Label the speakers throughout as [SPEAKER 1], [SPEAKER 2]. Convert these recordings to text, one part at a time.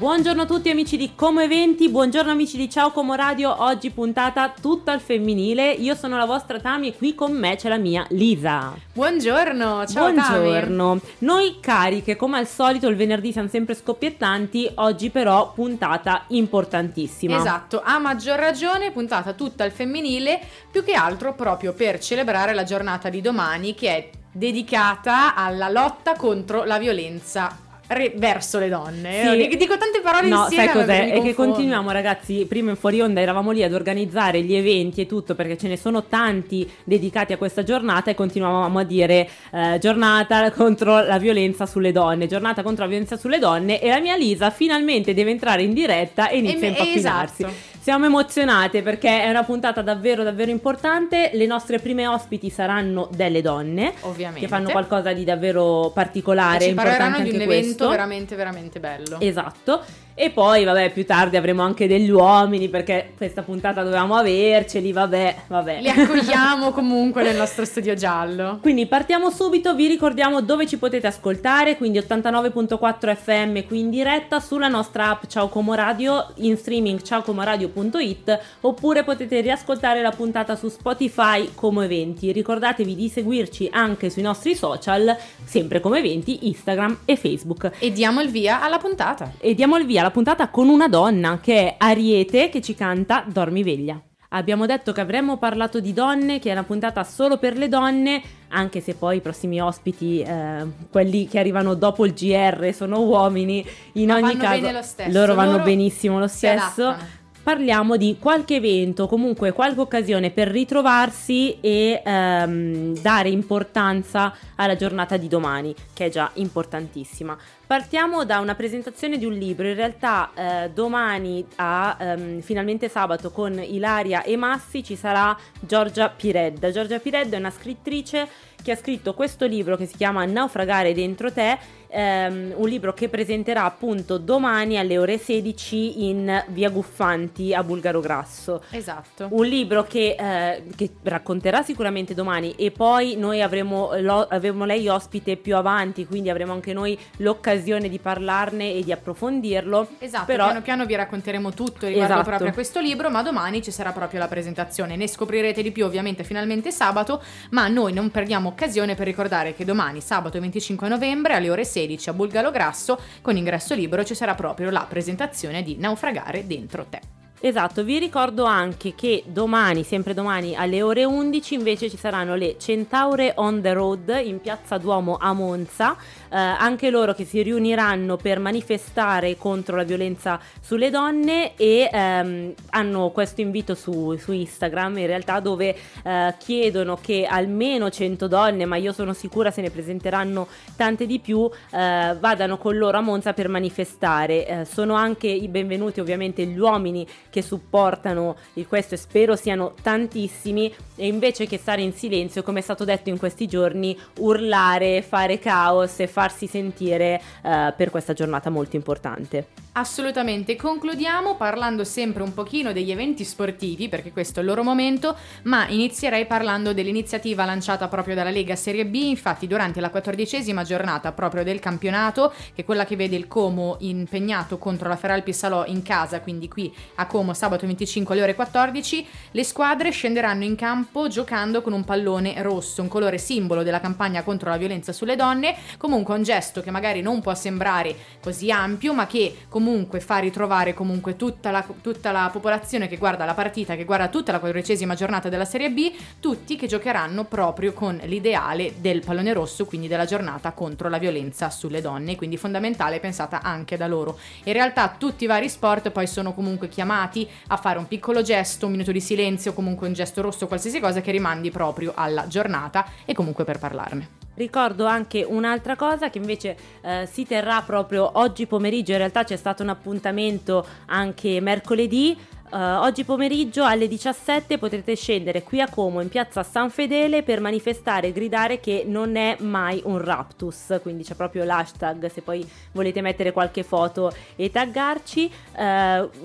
[SPEAKER 1] Buongiorno a tutti amici di Como Eventi, buongiorno amici di Ciao Como Radio, oggi puntata tutta al femminile, io sono la vostra Tami e qui con me c'è la mia Lisa.
[SPEAKER 2] Buongiorno, ciao
[SPEAKER 1] Buongiorno,
[SPEAKER 2] Tami.
[SPEAKER 1] noi cariche come al solito il venerdì siamo sempre scoppiettanti, oggi però puntata importantissima.
[SPEAKER 2] Esatto, a maggior ragione puntata tutta al femminile, più che altro proprio per celebrare la giornata di domani che è dedicata alla lotta contro la violenza re- verso le donne.
[SPEAKER 1] Sì.
[SPEAKER 2] Dico tante parole
[SPEAKER 1] No,
[SPEAKER 2] insieme.
[SPEAKER 1] sai
[SPEAKER 2] ma
[SPEAKER 1] cos'è? È che continuiamo ragazzi, prima in fuori onda eravamo lì ad organizzare gli eventi e tutto perché ce ne sono tanti dedicati a questa giornata e continuavamo a dire eh, giornata contro la violenza sulle donne, giornata contro la violenza sulle donne e la mia Lisa finalmente deve entrare in diretta e inizia
[SPEAKER 2] E
[SPEAKER 1] a impapinarsi.
[SPEAKER 2] esatto.
[SPEAKER 1] Siamo emozionate perché è una puntata davvero davvero importante, le nostre prime ospiti saranno delle donne
[SPEAKER 2] Ovviamente.
[SPEAKER 1] che fanno qualcosa di davvero particolare,
[SPEAKER 2] E ci
[SPEAKER 1] importante
[SPEAKER 2] parleranno di un evento
[SPEAKER 1] questo.
[SPEAKER 2] veramente veramente bello.
[SPEAKER 1] Esatto. E poi, vabbè, più tardi avremo anche degli uomini perché questa puntata dovevamo averceli, vabbè, vabbè.
[SPEAKER 2] Li accogliamo comunque nel nostro studio giallo.
[SPEAKER 1] Quindi partiamo subito, vi ricordiamo dove ci potete ascoltare, quindi 89.4 FM qui in diretta sulla nostra app Ciao Como Radio, in streaming ciaocomoradio.it oppure potete riascoltare la puntata su Spotify come eventi. Ricordatevi di seguirci anche sui nostri social, sempre come eventi, Instagram e Facebook.
[SPEAKER 2] E diamo il via alla puntata.
[SPEAKER 1] E diamo il via alla puntata con una donna che è Ariete che ci canta Dormi veglia. Abbiamo detto che avremmo parlato di donne, che è una puntata solo per le donne, anche se poi i prossimi ospiti, eh, quelli che arrivano dopo il GR, sono uomini. In
[SPEAKER 2] Ma
[SPEAKER 1] ogni caso, loro vanno
[SPEAKER 2] loro
[SPEAKER 1] benissimo lo stesso.
[SPEAKER 2] adattano.
[SPEAKER 1] Parliamo di qualche evento, comunque qualche occasione per ritrovarsi e ehm, dare importanza alla giornata di domani, che è già importantissima. Partiamo da una presentazione di un libro, in realtà eh, domani a ehm, finalmente sabato con Ilaria e Massi ci sarà Giorgia Piredda. Giorgia Piredda è una scrittrice che ha scritto questo libro che si chiama Naufragare dentro te, ehm, un libro che presenterà appunto domani alle ore 16 in Via Guffanti a Bulgaro Grasso.
[SPEAKER 2] Esatto.
[SPEAKER 1] Un libro che, eh, che racconterà sicuramente domani e poi noi avremo, lo- avremo lei ospite più avanti, quindi avremo anche noi l'occasione di parlarne e di approfondirlo.
[SPEAKER 2] Esatto,
[SPEAKER 1] Però-
[SPEAKER 2] piano piano vi racconteremo tutto riguardo
[SPEAKER 1] Esatto.
[SPEAKER 2] proprio a questo libro, ma domani ci sarà proprio la presentazione. Ne scoprirete di più ovviamente finalmente sabato, ma noi non perdiamo occasione per ricordare che domani, sabato 25 novembre, alle ore 16 a Bulgalo Grasso, con ingresso libero, ci sarà proprio la presentazione di Naufragare dentro te.
[SPEAKER 1] Esatto, vi ricordo anche che domani, sempre domani alle ore 11 invece ci saranno le Centaure on the Road in Piazza Duomo a Monza, eh, anche loro che si riuniranno per manifestare contro la violenza sulle donne e ehm, hanno questo invito su, su Instagram in realtà dove eh, chiedono che almeno 100 donne, ma io sono sicura se ne presenteranno tante di più, eh, vadano con loro a Monza per manifestare. Eh, sono anche i benvenuti ovviamente gli uomini che supportano il questo e spero siano tantissimi e invece che stare in silenzio, come è stato detto in questi giorni, urlare, fare caos e farsi sentire eh, per questa giornata molto importante.
[SPEAKER 2] Assolutamente, concludiamo parlando sempre un pochino degli eventi sportivi, perché questo è il loro momento, ma inizierei parlando dell'iniziativa lanciata proprio dalla Lega Serie B, infatti durante la quattordicesima giornata proprio del campionato, che è quella che vede il Como impegnato contro la Feral Pissalò in casa, quindi qui a Como sabato 25 alle ore 14, le squadre scenderanno in campo giocando con un pallone rosso, un colore simbolo della campagna contro la violenza sulle donne, comunque un gesto che magari non può sembrare così ampio, ma che comunque fa ritrovare comunque tutta la, tutta la popolazione che guarda la partita, che guarda tutta la quattordicesima giornata della Serie B, tutti che giocheranno proprio con l'ideale del pallone rosso, quindi della giornata contro la violenza sulle donne, quindi fondamentale pensata anche da loro. In realtà tutti i vari sport poi sono comunque chiamati a fare un piccolo gesto, un minuto di silenzio, comunque un gesto rosso, qualsiasi cosa che rimandi proprio alla giornata e comunque per parlarne.
[SPEAKER 1] Ricordo anche un'altra cosa che invece eh, si terrà proprio oggi pomeriggio, in realtà c'è stato un appuntamento anche mercoledì Uh, oggi pomeriggio alle 17 potrete scendere qui a Como in piazza San Fedele per manifestare e gridare che non è mai un raptus, quindi c'è proprio l'hashtag se poi volete mettere qualche foto e taggarci, uh,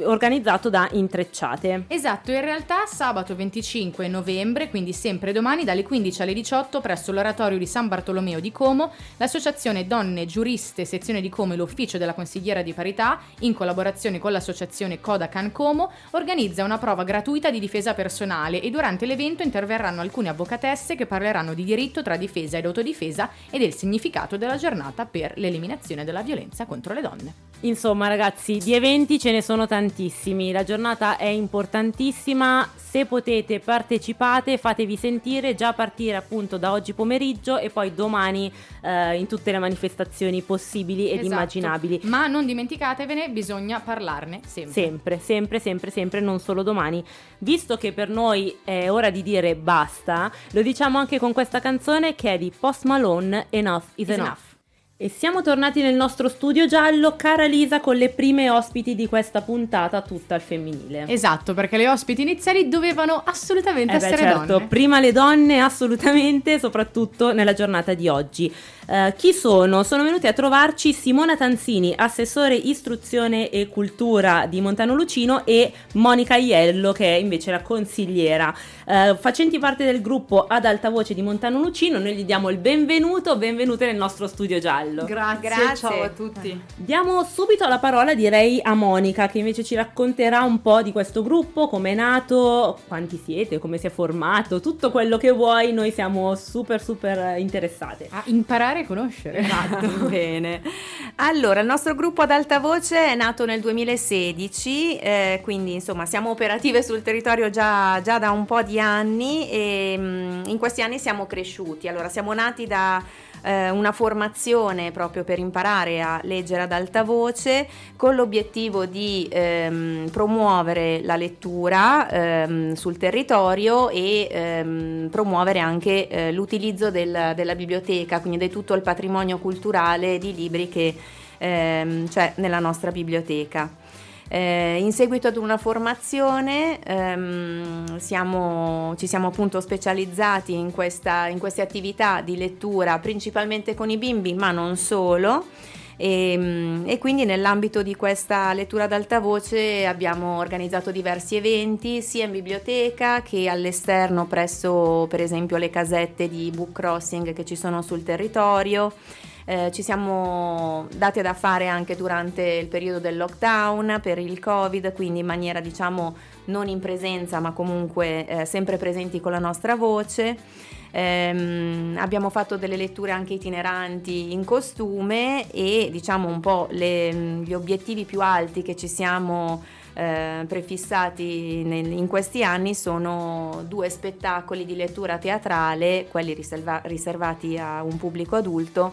[SPEAKER 1] organizzato da Intrecciate.
[SPEAKER 2] Esatto, in realtà sabato 25 novembre, quindi sempre domani dalle 15 alle 18 presso l'oratorio di San Bartolomeo di Como, l'associazione Donne Giuriste sezione di Como e l'ufficio della consigliera di parità, in collaborazione con l'associazione Codacan Como, organizza una prova gratuita di difesa personale e durante l'evento interverranno alcune avvocatesse che parleranno di diritto tra difesa ed autodifesa e del significato della giornata per l'eliminazione della violenza contro le donne.
[SPEAKER 1] Insomma ragazzi, di eventi ce ne sono tantissimi, la giornata è importantissima, se potete partecipate, fatevi sentire già a partire appunto da oggi pomeriggio e poi domani eh, in tutte le manifestazioni possibili ed
[SPEAKER 2] Esatto.
[SPEAKER 1] immaginabili.
[SPEAKER 2] Ma non dimenticatevene, bisogna parlarne sempre.
[SPEAKER 1] Sempre, sempre, sempre, sempre, non solo domani. Visto che per noi è ora di dire basta, lo diciamo anche con questa canzone che è di Post Malone, Enough is,
[SPEAKER 2] Is
[SPEAKER 1] enough.
[SPEAKER 2] enough.
[SPEAKER 1] E siamo tornati nel nostro studio giallo, cara Lisa, con le prime ospiti di questa puntata tutta al femminile.
[SPEAKER 2] Esatto, perché le ospiti iniziali dovevano assolutamente
[SPEAKER 1] Eh beh,
[SPEAKER 2] essere
[SPEAKER 1] certo,
[SPEAKER 2] donne.
[SPEAKER 1] prima le donne assolutamente, soprattutto nella giornata di oggi. Eh, chi sono? Sono venuti a trovarci Simona Tanzini, assessore istruzione e cultura di Montano Lucino e Monica Iello che è invece la consigliera. Eh, facenti parte del gruppo ad alta voce di Montano Lucino, noi gli diamo il benvenuto, benvenute nel nostro studio giallo.
[SPEAKER 3] Grazie,
[SPEAKER 4] Grazie.
[SPEAKER 3] ciao a tutti.
[SPEAKER 1] Diamo subito la parola direi a Monica che invece ci racconterà un po' di questo gruppo, come è nato, quanti siete, come si è formato, tutto quello che vuoi, noi siamo super super interessate.
[SPEAKER 2] A imparare a conoscere.
[SPEAKER 3] Esatto, bene. Allora, il nostro gruppo ad alta voce è nato nel 2016, eh, quindi insomma siamo operative sul territorio già, già da un po' di anni e mm, in questi anni siamo cresciuti. Allora, siamo nati da eh, una formazione proprio per imparare a leggere ad alta voce con l'obiettivo di ehm, promuovere la lettura ehm, sul territorio e ehm, promuovere anche eh, l'utilizzo del- della biblioteca, quindi di tutto il patrimonio culturale di libri che ehm, c'è nella nostra biblioteca. Eh, in seguito ad una formazione ehm, siamo- ci siamo appunto specializzati in, questa- in queste attività di lettura principalmente con i bimbi ma non solo e, mm, e quindi nell'ambito di questa lettura ad alta voce abbiamo organizzato diversi eventi sia in biblioteca che all'esterno presso per esempio le casette di book crossing che ci sono sul territorio. Eh, ci siamo dati da fare anche durante il periodo del lockdown per il covid, quindi in maniera diciamo non in presenza ma comunque eh, sempre presenti con la nostra voce. Ehm, abbiamo fatto delle letture anche itineranti in costume e diciamo un po' le- gli obiettivi più alti che ci siamo eh, prefissati nel- in questi anni sono due spettacoli di lettura teatrale, quelli riserva- riservati a un pubblico adulto,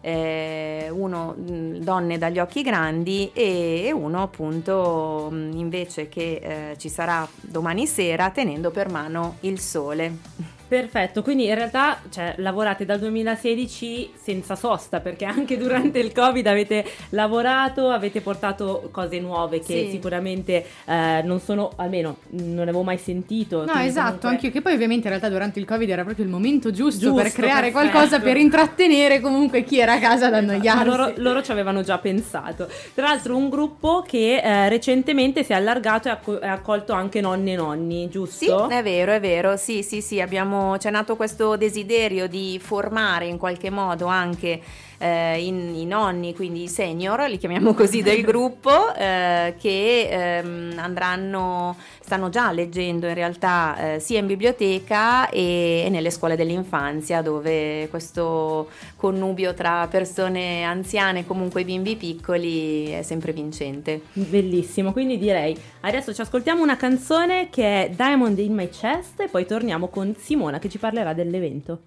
[SPEAKER 3] eh, uno mh, Donne dagli occhi grandi e, e uno appunto mh, invece che eh, ci sarà domani sera tenendo per mano il sole.
[SPEAKER 1] Perfetto, quindi in realtà cioè, lavorate dal 2016 senza sosta perché anche durante il Covid avete lavorato, avete portato cose nuove che
[SPEAKER 3] Sì.
[SPEAKER 1] sicuramente eh, non sono, almeno non avevo mai sentito.
[SPEAKER 2] No, esatto,
[SPEAKER 1] comunque-
[SPEAKER 2] anch'io, che poi ovviamente in realtà durante il Covid era proprio il momento giusto,
[SPEAKER 1] Giusto,
[SPEAKER 2] per creare
[SPEAKER 1] perfetto.
[SPEAKER 2] qualcosa per intrattenere comunque chi era a casa ad
[SPEAKER 1] Ma
[SPEAKER 2] annoiarsi.
[SPEAKER 1] loro, loro ci avevano già pensato. Tra l'altro un gruppo che eh, recentemente si è allargato e ha acco- ha accolto anche nonni e nonni,
[SPEAKER 3] Sì,
[SPEAKER 1] giusto?
[SPEAKER 3] è vero, è vero, sì, sì, sì, abbiamo, c'è nato questo desiderio di formare in qualche modo anche eh, i, i nonni, quindi i senior, li chiamiamo così del gruppo, eh, che ehm, andranno, stanno già leggendo in realtà eh, sia in biblioteca e, e nelle scuole dell'infanzia dove questo connubio tra persone anziane e comunque bimbi piccoli è sempre vincente.
[SPEAKER 1] Bellissimo, quindi direi adesso ci ascoltiamo una canzone che è Diamond in My Chest e poi torniamo con Simona che ci parlerà dell'evento.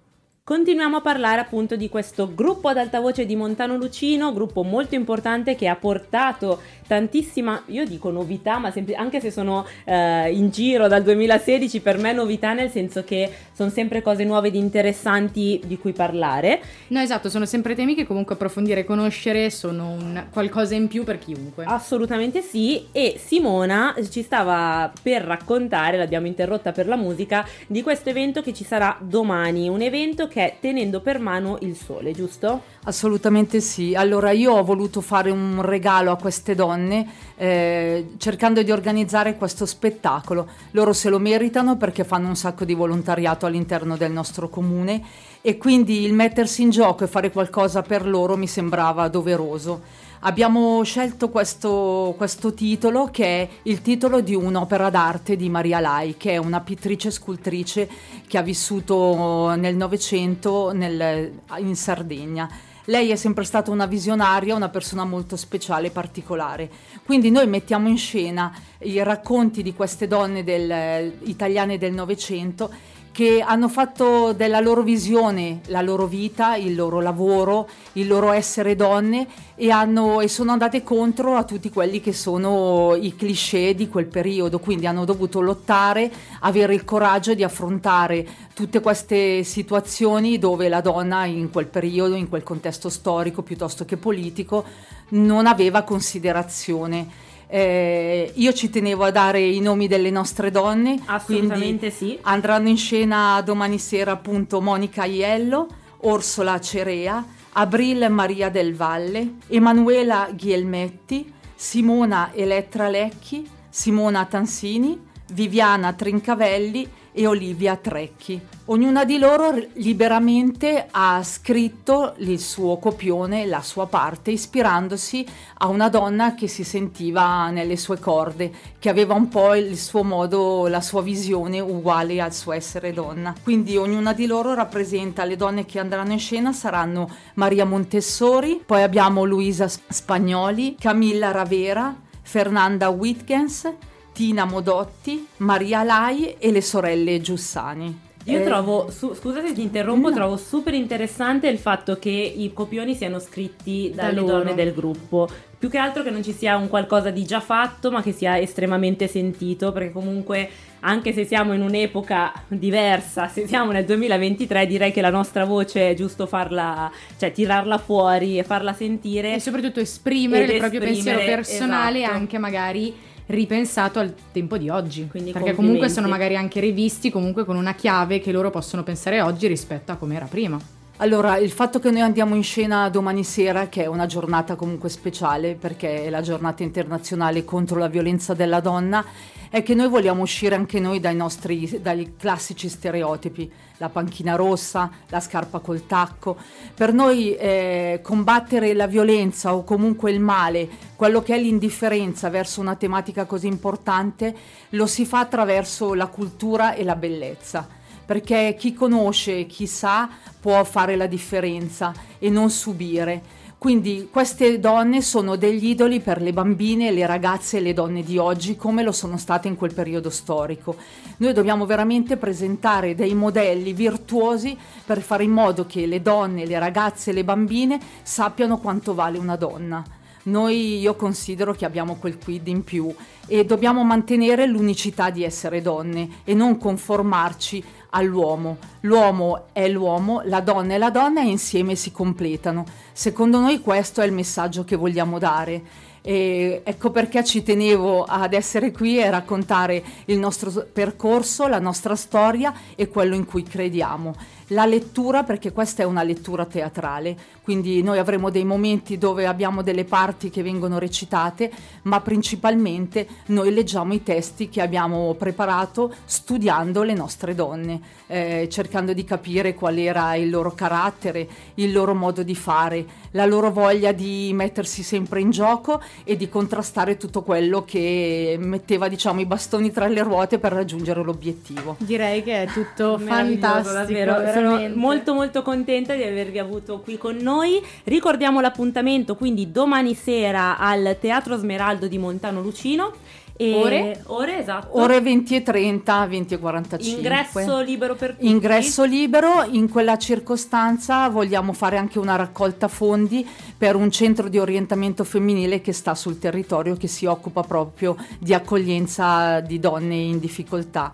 [SPEAKER 1] Continuiamo a parlare appunto di questo gruppo ad alta voce di Montano Lucino, gruppo molto importante che ha portato tantissima, io dico novità, ma sempre, anche se sono eh, in giro dal 2016, per me novità nel senso che sono sempre cose nuove ed interessanti di cui parlare.
[SPEAKER 2] No, esatto, sono sempre temi che comunque approfondire e conoscere sono un qualcosa in più per chiunque.
[SPEAKER 1] Assolutamente sì, e Simona ci stava per raccontare, l'abbiamo interrotta per la musica, di questo evento che ci sarà domani, un evento che Tenendo per mano il sole, giusto?
[SPEAKER 4] Assolutamente sì. Allora io ho voluto fare un regalo a queste donne eh, cercando di organizzare questo spettacolo. Loro se lo meritano perché fanno un sacco di volontariato all'interno del nostro comune e quindi il mettersi in gioco e fare qualcosa per loro mi sembrava doveroso. Abbiamo scelto questo, questo, titolo che è il titolo di un'opera d'arte di Maria Lai, che è una pittrice scultrice che ha vissuto nel Novecento in Sardegna. Lei è sempre stata una visionaria, una persona molto speciale e particolare. Quindi noi mettiamo in scena i racconti di queste donne del, italiane del Novecento che hanno fatto della loro visione la loro vita, il loro lavoro, il loro essere donne e, hanno, e, sono andate contro a tutti quelli che sono i cliché di quel periodo, quindi hanno dovuto lottare, avere il coraggio di affrontare tutte queste situazioni dove la donna in quel periodo, in quel contesto storico piuttosto che politico, non aveva considerazione. Eh, io ci tenevo a dare i nomi delle nostre donne.
[SPEAKER 1] Assolutamente sì.
[SPEAKER 4] Andranno in scena domani sera appunto Monica Iello, Orsola Cerea, Abril Maria del Valle, Emanuela Ghielmetti, Simona Elettra Lecchi, Simona Tansini, Viviana Trincavelli e Olivia Trecchi. Ognuna di loro liberamente ha scritto il suo copione, la sua parte, ispirandosi a una donna che si sentiva nelle sue corde, che aveva un po' il suo modo, la sua visione uguale al suo essere donna. Quindi ognuna di loro rappresenta le donne che andranno in scena, saranno Maria Montessori, poi abbiamo Luisa Spagnoli, Camilla Ravera, Fernanda Wittgens, Tina Modotti, Maria Lai e le sorelle Giussani.
[SPEAKER 1] Io eh, trovo, su, scusa se ti interrompo, no. trovo super interessante il fatto che i copioni siano scritti dalle da donne del gruppo. Più che altro che non ci sia un qualcosa di già fatto, ma che sia estremamente sentito, perché comunque anche se siamo in un'epoca diversa, se siamo nel 2023, direi che la nostra voce è giusto farla, cioè tirarla fuori e farla sentire.
[SPEAKER 2] E soprattutto esprimere il proprio pensiero personale, esatto. anche magari ripensato al tempo di oggi. Quindi perché comunque sono magari anche rivisti comunque con una chiave che loro possono pensare oggi rispetto a come era prima.
[SPEAKER 4] Allora, il fatto che noi andiamo in scena domani sera, che è una giornata comunque speciale perché è la giornata internazionale contro la violenza della donna, è che noi vogliamo uscire anche noi dai nostri dai classici stereotipi, la panchina rossa, la scarpa col tacco. Per noi eh, combattere la violenza o comunque il male, quello che è l'indifferenza verso una tematica così importante, lo si fa attraverso la cultura e la bellezza perché chi conosce, chi sa, può fare la differenza e non subire. Quindi queste donne sono degli idoli per le bambine, le ragazze e le donne di oggi, come lo sono state in quel periodo storico. Noi dobbiamo veramente presentare dei modelli virtuosi per fare in modo che le donne, le ragazze e le bambine sappiano quanto vale una donna. Noi io considero che abbiamo quel quid in più e dobbiamo mantenere l'unicità di essere donne e non conformarci all'uomo. L'uomo è l'uomo, la donna è la donna e insieme si completano. Secondo noi questo è il messaggio che vogliamo dare. E ecco perché ci tenevo ad essere qui e raccontare il nostro percorso, la nostra storia e quello in cui crediamo la lettura, perché questa è una lettura teatrale, quindi noi avremo dei momenti dove abbiamo delle parti che vengono recitate, ma principalmente noi leggiamo i testi che abbiamo preparato studiando le nostre donne, eh, cercando di capire qual era il loro carattere, il loro modo di fare, la loro voglia di mettersi sempre in gioco e di contrastare tutto quello che metteva diciamo i bastoni tra le ruote per raggiungere l'obiettivo.
[SPEAKER 2] Direi che è tutto fantastico, davvero
[SPEAKER 1] sono molto molto contenta di avervi avuto qui con noi. Ricordiamo l'appuntamento quindi domani sera al Teatro Smeraldo di Montano Lucino E
[SPEAKER 2] Ore?
[SPEAKER 1] Ore, esatto.
[SPEAKER 4] Ore 20 e 30, 20 e 45.
[SPEAKER 1] Ingresso libero per tutti.
[SPEAKER 4] Ingresso libero, in quella circostanza vogliamo fare anche una raccolta fondi per un centro di orientamento femminile che sta sul territorio che si occupa proprio di accoglienza di donne in difficoltà.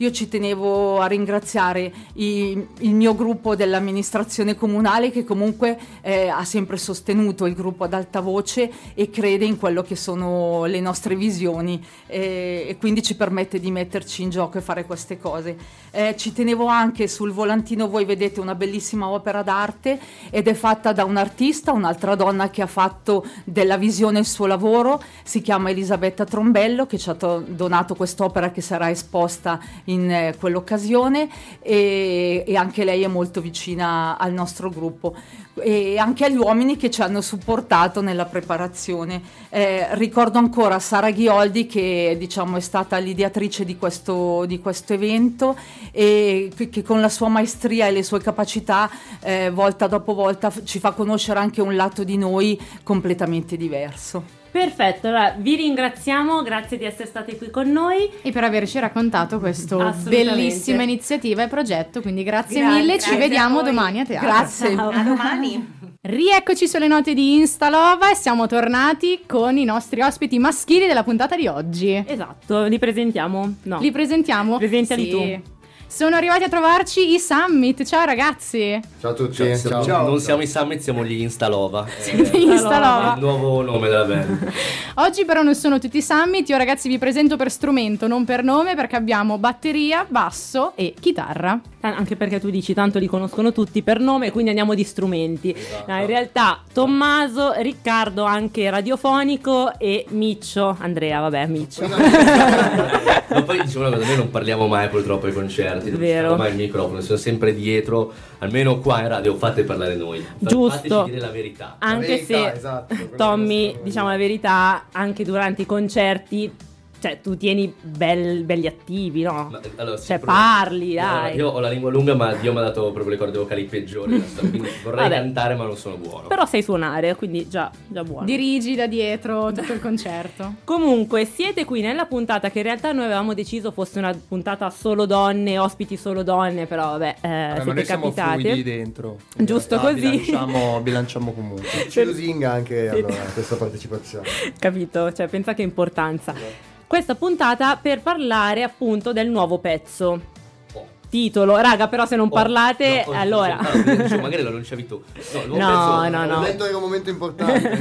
[SPEAKER 4] Io ci tenevo a ringraziare i- il mio gruppo dell'amministrazione comunale che comunque eh, ha sempre sostenuto il gruppo ad alta voce e crede in quello che sono le nostre visioni eh, e quindi ci permette di metterci in gioco e fare queste cose. Eh, ci tenevo anche sul volantino, voi vedete una bellissima opera d'arte ed è fatta da un artista, un'altra donna che ha fatto della visione il suo lavoro, si chiama Elisabetta Trombello che ci ha to- donato quest'opera che sarà esposta in eh, quell'occasione e, e anche lei è molto vicina al nostro gruppo e anche agli uomini che ci hanno supportato nella preparazione. Eh, ricordo ancora Sara Ghioldi che diciamo è stata l'ideatrice di questo, di questo evento e che, che con la sua maestria e le sue capacità eh, volta dopo volta ci fa conoscere anche un lato di noi completamente diverso.
[SPEAKER 1] Perfetto, allora vi ringraziamo, grazie di essere stati qui con noi.
[SPEAKER 2] E per averci raccontato questa bellissima iniziativa e progetto, quindi grazie,
[SPEAKER 3] Grazie,
[SPEAKER 2] mille, ci
[SPEAKER 3] grazie
[SPEAKER 2] vediamo
[SPEAKER 3] a voi.
[SPEAKER 2] domani a teatro.
[SPEAKER 4] Grazie.
[SPEAKER 3] A domani.
[SPEAKER 2] Rieccoci sulle note di Instalova e siamo tornati con i nostri ospiti maschili della puntata di oggi.
[SPEAKER 1] Esatto, li presentiamo. No.
[SPEAKER 2] Li presentiamo?
[SPEAKER 1] Presentali
[SPEAKER 2] Sì.
[SPEAKER 1] tu.
[SPEAKER 2] Sono arrivati a trovarci i Summit. Ciao ragazzi.
[SPEAKER 5] Ciao a tutti.
[SPEAKER 6] Cioè, siamo-
[SPEAKER 5] Ciao.
[SPEAKER 6] non siamo i Summit, siamo gli Instalova.
[SPEAKER 2] Siete
[SPEAKER 6] È
[SPEAKER 2] Instalova.
[SPEAKER 6] il nuovo nome della band.
[SPEAKER 2] Oggi però non sono tutti Summit. Io ragazzi vi presento per strumento, non per nome, perché abbiamo batteria, basso e chitarra.
[SPEAKER 1] Anche perché tu dici tanto li conoscono tutti per nome, quindi andiamo di strumenti.
[SPEAKER 6] Esatto.
[SPEAKER 1] No, in realtà Tommaso, Riccardo anche radiofonico e Miccio, Andrea, vabbè, Miccio.
[SPEAKER 6] Ma poi diciamo una cosa, noi non parliamo mai purtroppo ai concerti, non
[SPEAKER 1] Vero.
[SPEAKER 6] mai al microfono, siamo sempre dietro, almeno qua in radio fate parlare noi.
[SPEAKER 1] Giusto.
[SPEAKER 6] Fateci dire la verità.
[SPEAKER 1] Anche
[SPEAKER 5] verità,
[SPEAKER 1] se
[SPEAKER 5] esatto,
[SPEAKER 1] Tommy, diciamo la verità, anche durante i concerti, cioè tu tieni bel- belli attivi, no?
[SPEAKER 6] Ma, allora, sì,
[SPEAKER 1] cioè
[SPEAKER 6] però-
[SPEAKER 1] parli,
[SPEAKER 6] No,
[SPEAKER 1] dai.
[SPEAKER 6] Io ho la lingua lunga, ma Dio mi ha dato proprio le corde vocali peggiori. quindi vorrei
[SPEAKER 1] Vabbè.
[SPEAKER 6] cantare, ma non sono buono.
[SPEAKER 1] Però sai suonare, quindi già, già buono.
[SPEAKER 2] Dirigi da dietro tutto il concerto.
[SPEAKER 1] Comunque, siete qui nella puntata che in realtà noi avevamo deciso fosse una puntata solo donne, ospiti solo donne, però vabbè, eh,
[SPEAKER 5] Vabbè, ma
[SPEAKER 1] siete
[SPEAKER 5] noi siamo
[SPEAKER 1] capitate.
[SPEAKER 5] fluidi dentro.
[SPEAKER 1] Giusto
[SPEAKER 5] realtà
[SPEAKER 1] così.
[SPEAKER 5] Bilanciamo, bilanciamo comunque. Ci lusinga anche allora, questa partecipazione.
[SPEAKER 1] Capito? Cioè, pensa che importanza. Questa puntata per parlare appunto del nuovo pezzo.
[SPEAKER 6] Oh.
[SPEAKER 1] Titolo, raga, però se non
[SPEAKER 6] Oh,
[SPEAKER 1] parlate,
[SPEAKER 6] no, oh,
[SPEAKER 1] allora.
[SPEAKER 6] sì, magari lo annunciavi tu. No,
[SPEAKER 1] No,
[SPEAKER 6] pezzo-
[SPEAKER 1] no, no.
[SPEAKER 5] che era un momento importante.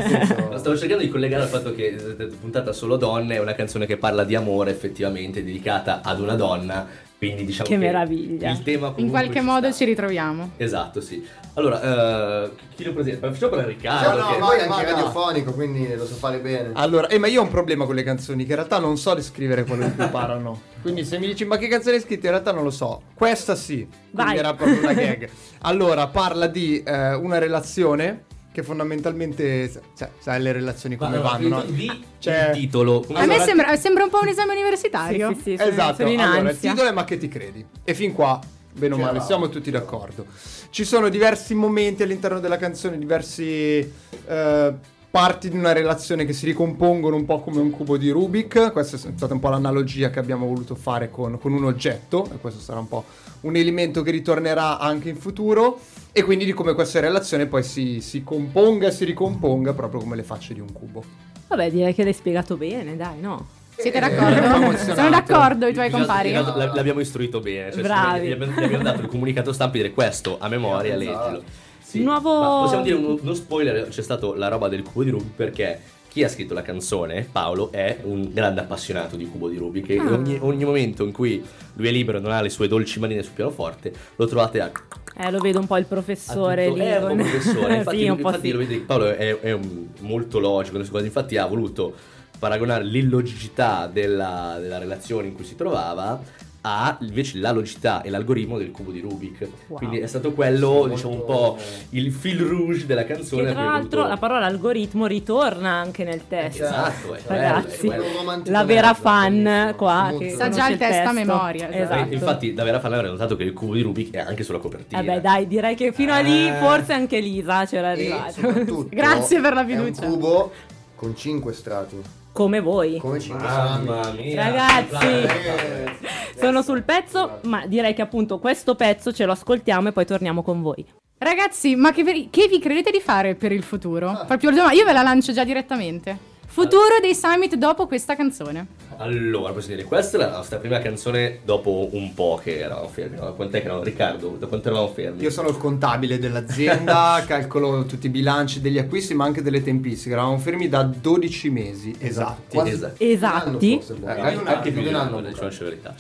[SPEAKER 6] Stavo cercando di collegare al fatto che eh, puntata solo donne è una canzone che parla di amore effettivamente dedicata ad una donna quindi diciamo
[SPEAKER 1] Che
[SPEAKER 6] che,
[SPEAKER 1] meraviglia.
[SPEAKER 6] il tema
[SPEAKER 2] In qualche
[SPEAKER 6] ci
[SPEAKER 2] modo
[SPEAKER 6] sta.
[SPEAKER 2] ci ritroviamo.
[SPEAKER 6] esatto sì allora eh, chi lo presenta facciamo
[SPEAKER 5] No,
[SPEAKER 6] Riccardo
[SPEAKER 5] no,
[SPEAKER 6] che-
[SPEAKER 5] poi è anche
[SPEAKER 7] vai.
[SPEAKER 5] radiofonico, quindi lo so fare bene.
[SPEAKER 7] Allora, eh, ma io ho un problema con le canzoni, che in realtà non so descrivere quello cui parlano. Quindi se mi dici ma che canzone hai scritto, in realtà non lo so. Questa sì,
[SPEAKER 1] Vai.
[SPEAKER 7] era proprio una gag. Allora, parla di eh, una relazione che fondamentalmente, cioè, sai le relazioni come
[SPEAKER 6] Ma,
[SPEAKER 7] vanno, no?
[SPEAKER 6] di
[SPEAKER 7] Cioè-
[SPEAKER 6] il titolo
[SPEAKER 2] A me sembra, sembra un po' un esame universitario.
[SPEAKER 1] Sì, sì, sì,
[SPEAKER 7] Esatto,
[SPEAKER 1] sono in
[SPEAKER 7] allora il titolo è Ma che ti credi? E fin qua, bene o male,
[SPEAKER 5] eravamo.
[SPEAKER 7] siamo tutti d'accordo. Ci sono diversi momenti all'interno della canzone, diversi eh, parti di una relazione che si ricompongono un po' come un cubo di Rubik. Questa è stata un po' l'analogia che abbiamo voluto fare con, con un oggetto, e questo sarà un po' un elemento che ritornerà anche in futuro. E quindi di come questa relazione poi si, si componga e si ricomponga proprio come le facce di un cubo.
[SPEAKER 1] Vabbè, direi che l'hai spiegato bene, dai, no?
[SPEAKER 2] Siete
[SPEAKER 7] Eh,
[SPEAKER 2] d'accordo?
[SPEAKER 7] emozionato.
[SPEAKER 2] Sono d'accordo i tuoi compari.
[SPEAKER 6] L'abbiamo istruito bene, cioè,
[SPEAKER 1] Bravi.
[SPEAKER 6] Gli abbiamo, gli abbiamo dato il comunicato stampa e dire questo a memoria,
[SPEAKER 5] Esatto.
[SPEAKER 6] leggilo. Sì,
[SPEAKER 1] Nuovo-
[SPEAKER 6] ma possiamo dire uno, uno spoiler, c'è stato la roba del cubo di Rubik perché chi ha scritto la canzone, Paolo, è un grande appassionato di cubo di Rubik e
[SPEAKER 1] Ah.
[SPEAKER 6] ogni, ogni momento in cui lui è libero e non ha le sue dolci manine sul pianoforte, lo trovate a...
[SPEAKER 1] Eh, lo vedo un po' il professore
[SPEAKER 6] tutto-
[SPEAKER 1] lì.
[SPEAKER 6] È un po' professore, infatti,
[SPEAKER 1] sì, un po'
[SPEAKER 6] infatti
[SPEAKER 1] sì.
[SPEAKER 6] lo vedi che Paolo è, è molto logico, infatti ha voluto paragonare l'illogicità della, della relazione in cui si trovava a invece la logicità e l'algoritmo del cubo di Rubik.
[SPEAKER 1] Wow.
[SPEAKER 6] Quindi è stato quello,
[SPEAKER 5] Sì,
[SPEAKER 6] diciamo, un po' il fil rouge della canzone.
[SPEAKER 1] Che tra l'altro
[SPEAKER 6] voluto-
[SPEAKER 1] la parola algoritmo ritorna anche nel testo.
[SPEAKER 6] Esatto, è
[SPEAKER 1] Ragazzi,
[SPEAKER 6] è quello.
[SPEAKER 5] Un romantico
[SPEAKER 1] la vera fan
[SPEAKER 5] bellissimo.
[SPEAKER 1] qua che
[SPEAKER 5] Sa
[SPEAKER 2] già
[SPEAKER 1] conosce
[SPEAKER 2] il testo a memoria, esatto.
[SPEAKER 1] Esatto.
[SPEAKER 6] Eh, Infatti, da vera fan avrei notato che il cubo di Rubik è anche sulla copertina.
[SPEAKER 1] Vabbè, dai, direi che fino a lì
[SPEAKER 6] Eh.
[SPEAKER 1] forse anche Lisa c'era
[SPEAKER 5] E
[SPEAKER 1] arrivata.
[SPEAKER 2] Grazie per la
[SPEAKER 5] È un
[SPEAKER 2] fiducia.
[SPEAKER 5] cubo Con 5 strati.
[SPEAKER 1] Come voi.
[SPEAKER 5] Come 5 strati.
[SPEAKER 6] Mamma mia.
[SPEAKER 1] Ragazzi,
[SPEAKER 5] Eh,
[SPEAKER 1] sono sul pezzo, ma direi che appunto questo pezzo ce lo ascoltiamo e poi torniamo con voi.
[SPEAKER 2] Ragazzi, ma che, veri- che vi credete di fare per il futuro? Proprio io ve la lancio già direttamente. Futuro dei summit dopo questa canzone.
[SPEAKER 6] Allora, posso dire, questa è la nostra prima canzone dopo un po' che eravamo fermi. No? Quant'è che eravamo? Riccardo, da quanto eravamo fermi?
[SPEAKER 7] Io sono il contabile dell'azienda, calcolo tutti i bilanci degli acquisti ma anche delle tempistiche. Eravamo fermi da 12 mesi esatti.
[SPEAKER 5] Quasi
[SPEAKER 6] Esatto.
[SPEAKER 1] Esatti.
[SPEAKER 5] un anno forse, boh.
[SPEAKER 7] Eh,
[SPEAKER 6] anche, più di un anno,
[SPEAKER 7] anno.
[SPEAKER 6] diciamoci la verità.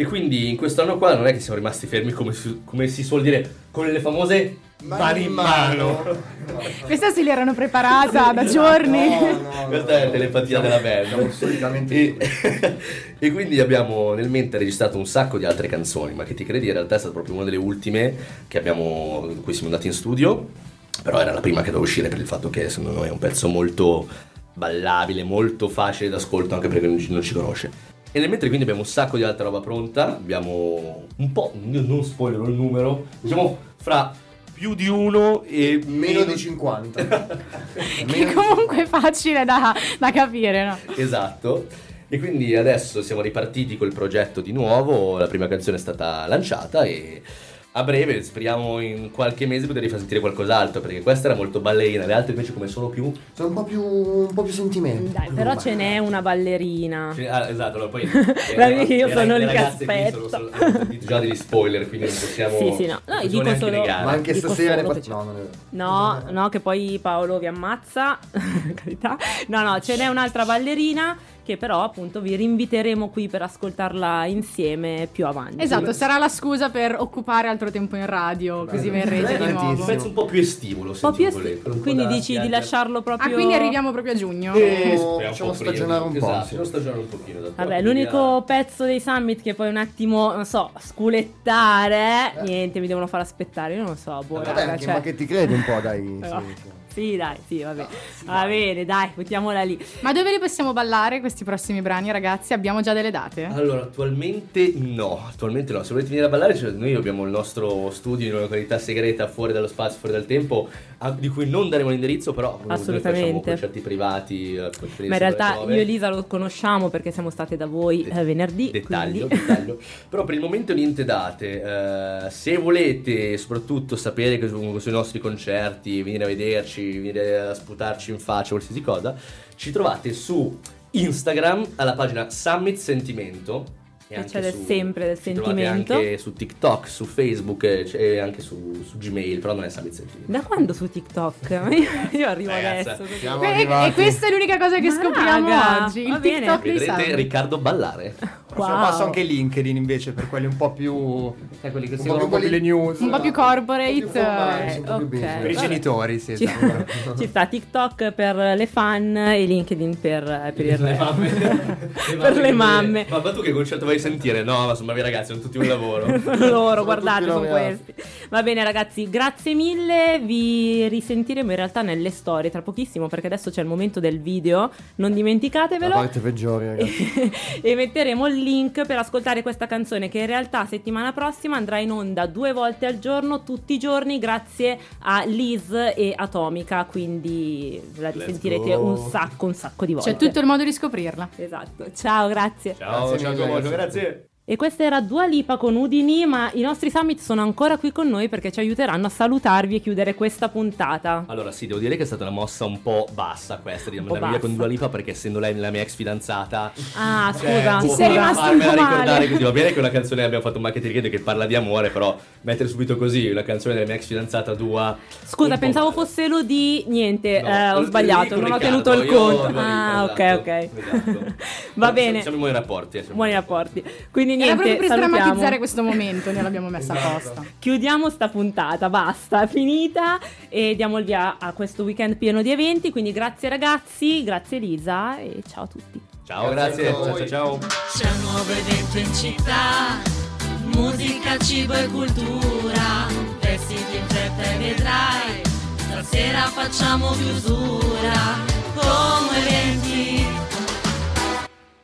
[SPEAKER 6] E quindi in quest'anno qua non è che siamo rimasti fermi come si, come si suol dire con le famose mani in mano.
[SPEAKER 2] Questa se l'erano preparata da giorni.
[SPEAKER 7] No, no,
[SPEAKER 6] Questa è la telepatia della
[SPEAKER 5] Siamo
[SPEAKER 6] band.
[SPEAKER 5] solitamente
[SPEAKER 6] E, e quindi abbiamo nel mente registrato un sacco di altre canzoni, ma che ti credi in realtà è stata proprio una delle ultime che abbiamo, in cui siamo andati in studio, però era la prima che doveva uscire per il fatto che secondo noi è un pezzo molto ballabile, molto facile d'ascolto anche perché non ci, non ci conosce. E nel mentre quindi abbiamo un sacco di altra roba pronta, abbiamo un po', non spoilerò il numero, diciamo fra più di uno e
[SPEAKER 5] meno di 50.
[SPEAKER 2] Che comunque è facile da, da capire, no?
[SPEAKER 6] Esatto. E quindi adesso siamo ripartiti col progetto di nuovo, la prima canzone è stata lanciata e a breve, speriamo in qualche mese poter far sentire qualcos'altro, perché questa era molto ballerina, le altre invece come sono più...
[SPEAKER 5] Sono un po' più, un po' più sentimenti.
[SPEAKER 1] Dai, però ce n'è una ballerina.
[SPEAKER 6] Ah, esatto, allora poi...
[SPEAKER 1] Io sono lì che aspetto.
[SPEAKER 6] sono- sono- già degli spoiler, quindi non possiamo...
[SPEAKER 1] Sì, sì, no. No, dico solo-
[SPEAKER 6] negare.
[SPEAKER 5] Ma anche
[SPEAKER 1] Dico
[SPEAKER 5] stasera ne
[SPEAKER 1] solo
[SPEAKER 5] fa...
[SPEAKER 1] che
[SPEAKER 5] No, non è vero.
[SPEAKER 1] No, no, che poi Paolo vi ammazza. Carità. No, no, ce n'è un'altra ballerina che però appunto vi rinviteremo qui per ascoltarla insieme più avanti.
[SPEAKER 2] Esatto, sarà la scusa per occupare altro tempo in radio, così verrete di
[SPEAKER 6] Un
[SPEAKER 2] nuovo.
[SPEAKER 6] pezzo un po' più estivo, lo
[SPEAKER 1] Un po' più
[SPEAKER 6] sentivo
[SPEAKER 1] esti- Quindi
[SPEAKER 6] da
[SPEAKER 1] dici di
[SPEAKER 6] spiaggia.
[SPEAKER 1] lasciarlo
[SPEAKER 2] Ah,
[SPEAKER 1] proprio
[SPEAKER 2] quindi arriviamo proprio a giugno.
[SPEAKER 5] Eh,
[SPEAKER 6] Speriamo
[SPEAKER 5] Facciamo
[SPEAKER 6] un po' prima.
[SPEAKER 5] stagionare un po',
[SPEAKER 6] Esatto, facciamo stagionare un pochino.
[SPEAKER 1] Vabbè, l'unico pezzo dei summit che poi un attimo, non so, sculettare, niente, mi devono far aspettare, io non so, boh,
[SPEAKER 5] Vabbè,
[SPEAKER 1] raga,
[SPEAKER 5] anche-
[SPEAKER 1] cioè-
[SPEAKER 5] ma che ti credi un po', dai.
[SPEAKER 1] Eh,
[SPEAKER 5] sì,
[SPEAKER 1] va-
[SPEAKER 5] sì.
[SPEAKER 1] Sì, dai, sì, vabbè. Va bene, dai, buttiamola lì.
[SPEAKER 2] Ma dove li possiamo ballare questi prossimi brani, ragazzi? Abbiamo già delle date?
[SPEAKER 6] Allora, attualmente no, attualmente no. Se volete venire a ballare, cioè, noi abbiamo il nostro studio in una località segreta fuori dallo spazio, fuori dal tempo, a- di cui non daremo l'indirizzo, però
[SPEAKER 1] Assolutamente.
[SPEAKER 6] concerti privati. eh,
[SPEAKER 1] Ma in realtà io e Lisa lo conosciamo perché siamo state da voi eh, venerdì.
[SPEAKER 6] Dettaglio,
[SPEAKER 1] quindi-
[SPEAKER 6] dettaglio. Però per il momento niente date. Eh, se volete soprattutto sapere che sono sui nostri concerti, venire a vederci, venire a sputarci in faccia, qualsiasi cosa, ci trovate su Instagram alla pagina Summit Sentimento. Anche
[SPEAKER 1] c'è
[SPEAKER 6] su-
[SPEAKER 1] sempre del sentimento.
[SPEAKER 6] anche su TikTok, su Facebook e c'è- e anche su, su Gmail, però non è Sentimento.
[SPEAKER 1] Da quando su TikTok? Io, io arrivo
[SPEAKER 6] Ragazza,
[SPEAKER 1] adesso.
[SPEAKER 5] Siamo
[SPEAKER 2] E, e questa è l'unica cosa che
[SPEAKER 1] Ma
[SPEAKER 2] scopriamo
[SPEAKER 1] raga,
[SPEAKER 2] oggi. Il. TikTok
[SPEAKER 6] Vedrete. Riccardo ballare.
[SPEAKER 1] Wow.
[SPEAKER 7] passo anche LinkedIn invece per quelli un po' più sai, quelli che seguono un po' più le news
[SPEAKER 2] Un po' più corporate.
[SPEAKER 5] più formali,
[SPEAKER 2] eh,
[SPEAKER 5] più
[SPEAKER 7] per i genitori sì
[SPEAKER 1] Ci,
[SPEAKER 7] esatto.
[SPEAKER 1] ci sta TikTok per le fan e LinkedIn per, per il
[SPEAKER 6] Le mamme.
[SPEAKER 1] per le mamme.
[SPEAKER 6] Ma, ma tu che concerto vai a sentire? No, ma sono bravi ragazzi, sono tutti un lavoro.
[SPEAKER 1] loro, guardate, sono questi. Va bene, ragazzi, grazie mille. Vi risentiremo in realtà nelle storie tra pochissimo, perché adesso c'è il momento del video. Non
[SPEAKER 5] La
[SPEAKER 1] dimenticatevelo.
[SPEAKER 5] parte peggiore, ragazzi.
[SPEAKER 1] e metteremo il link per ascoltare questa canzone che in realtà settimana prossima andrà in onda due volte al giorno, tutti i giorni, grazie a Liz e Atomica. Quindi la risentirete un sacco, un sacco di volte.
[SPEAKER 2] C'è tutto il modo di scoprirla.
[SPEAKER 1] Esatto. Ciao, grazie.
[SPEAKER 6] Ciao,
[SPEAKER 5] Grazie
[SPEAKER 6] ciao
[SPEAKER 5] mille,
[SPEAKER 6] grazie.
[SPEAKER 1] E questa era Dua Lipa con Udini, ma i nostri summit sono ancora qui con noi perché ci aiuteranno a salutarvi e chiudere questa puntata.
[SPEAKER 6] Allora, sì, devo dire che è stata una mossa un po' bassa questa di andare via con. Dua Lipa perché essendo lei la mia ex fidanzata
[SPEAKER 1] Ah,
[SPEAKER 6] cioè,
[SPEAKER 1] scusa,
[SPEAKER 6] boh,
[SPEAKER 2] Ti sei rimasto un po'
[SPEAKER 6] ricordare
[SPEAKER 2] male.
[SPEAKER 6] così va bene che una canzone abbiamo fatto un marketing che parla di amore però mettere subito così una canzone della mia ex fidanzata Dua
[SPEAKER 1] Scusa, pensavo
[SPEAKER 6] male.
[SPEAKER 1] fosse l'Odi, niente,
[SPEAKER 6] No,
[SPEAKER 1] eh, ho sbagliato, non ho tenuto il conto.
[SPEAKER 6] Dua Lipa,
[SPEAKER 1] Ah, ok,
[SPEAKER 6] esatto,
[SPEAKER 1] ok.
[SPEAKER 6] esatto.
[SPEAKER 1] Va
[SPEAKER 6] Però
[SPEAKER 1] bene.
[SPEAKER 6] siamo in buoni rapporti eh, siamo
[SPEAKER 1] Buoni rapporti. Quindi
[SPEAKER 2] Era
[SPEAKER 1] niente,
[SPEAKER 2] proprio per
[SPEAKER 1] salutiamo.
[SPEAKER 2] sdrammatizzare questo momento, ne l'abbiamo messa apposta.
[SPEAKER 1] Chiudiamo sta puntata, basta, è finita e diamo il via a questo weekend pieno di eventi, quindi grazie ragazzi, grazie Elisa e ciao a tutti.
[SPEAKER 6] ciao grazie
[SPEAKER 5] a
[SPEAKER 6] ciao ciao, ciao.
[SPEAKER 8] C'è un nuovo evento in città, musica, cibo e cultura, vestiti in fretta e vedrai, stasera facciamo chiusura.